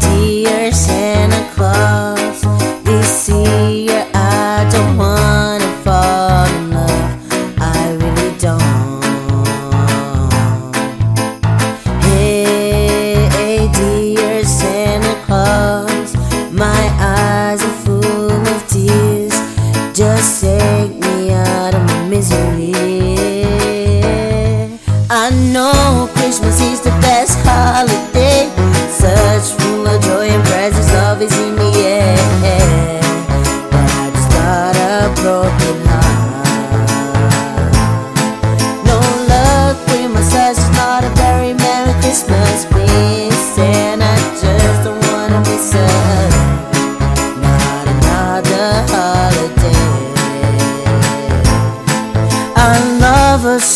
dear Santa Claus, this year I don't wanna fall in love. I really don't. Hey, dear Santa Claus, my eyes are full of tears. Just take me out of my misery.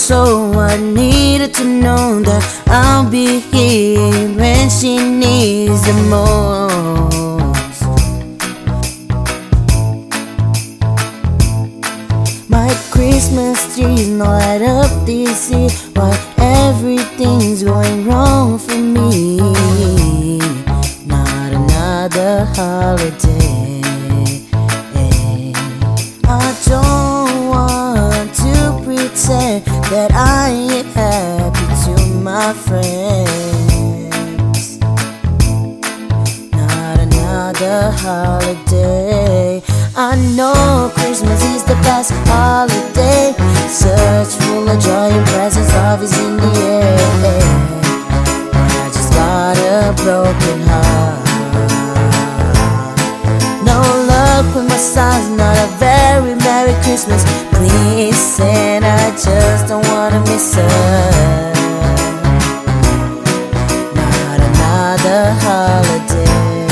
So I needed to know that I'll be here Christmas tree's not light up this year. Why everything's going wrong for me? Not another holiday. I don't want to pretend that I ain't happy to my friends. Not another holiday. I know Christmas is the best holiday. Broken heart. No luck with my son's not a very Merry Christmas. Please, and I just don't wanna miss her. Not another holiday.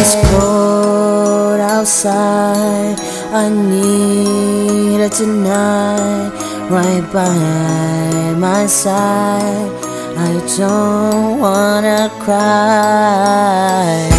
It's cold outside. I need her tonight, right by my side. I don't wanna cry.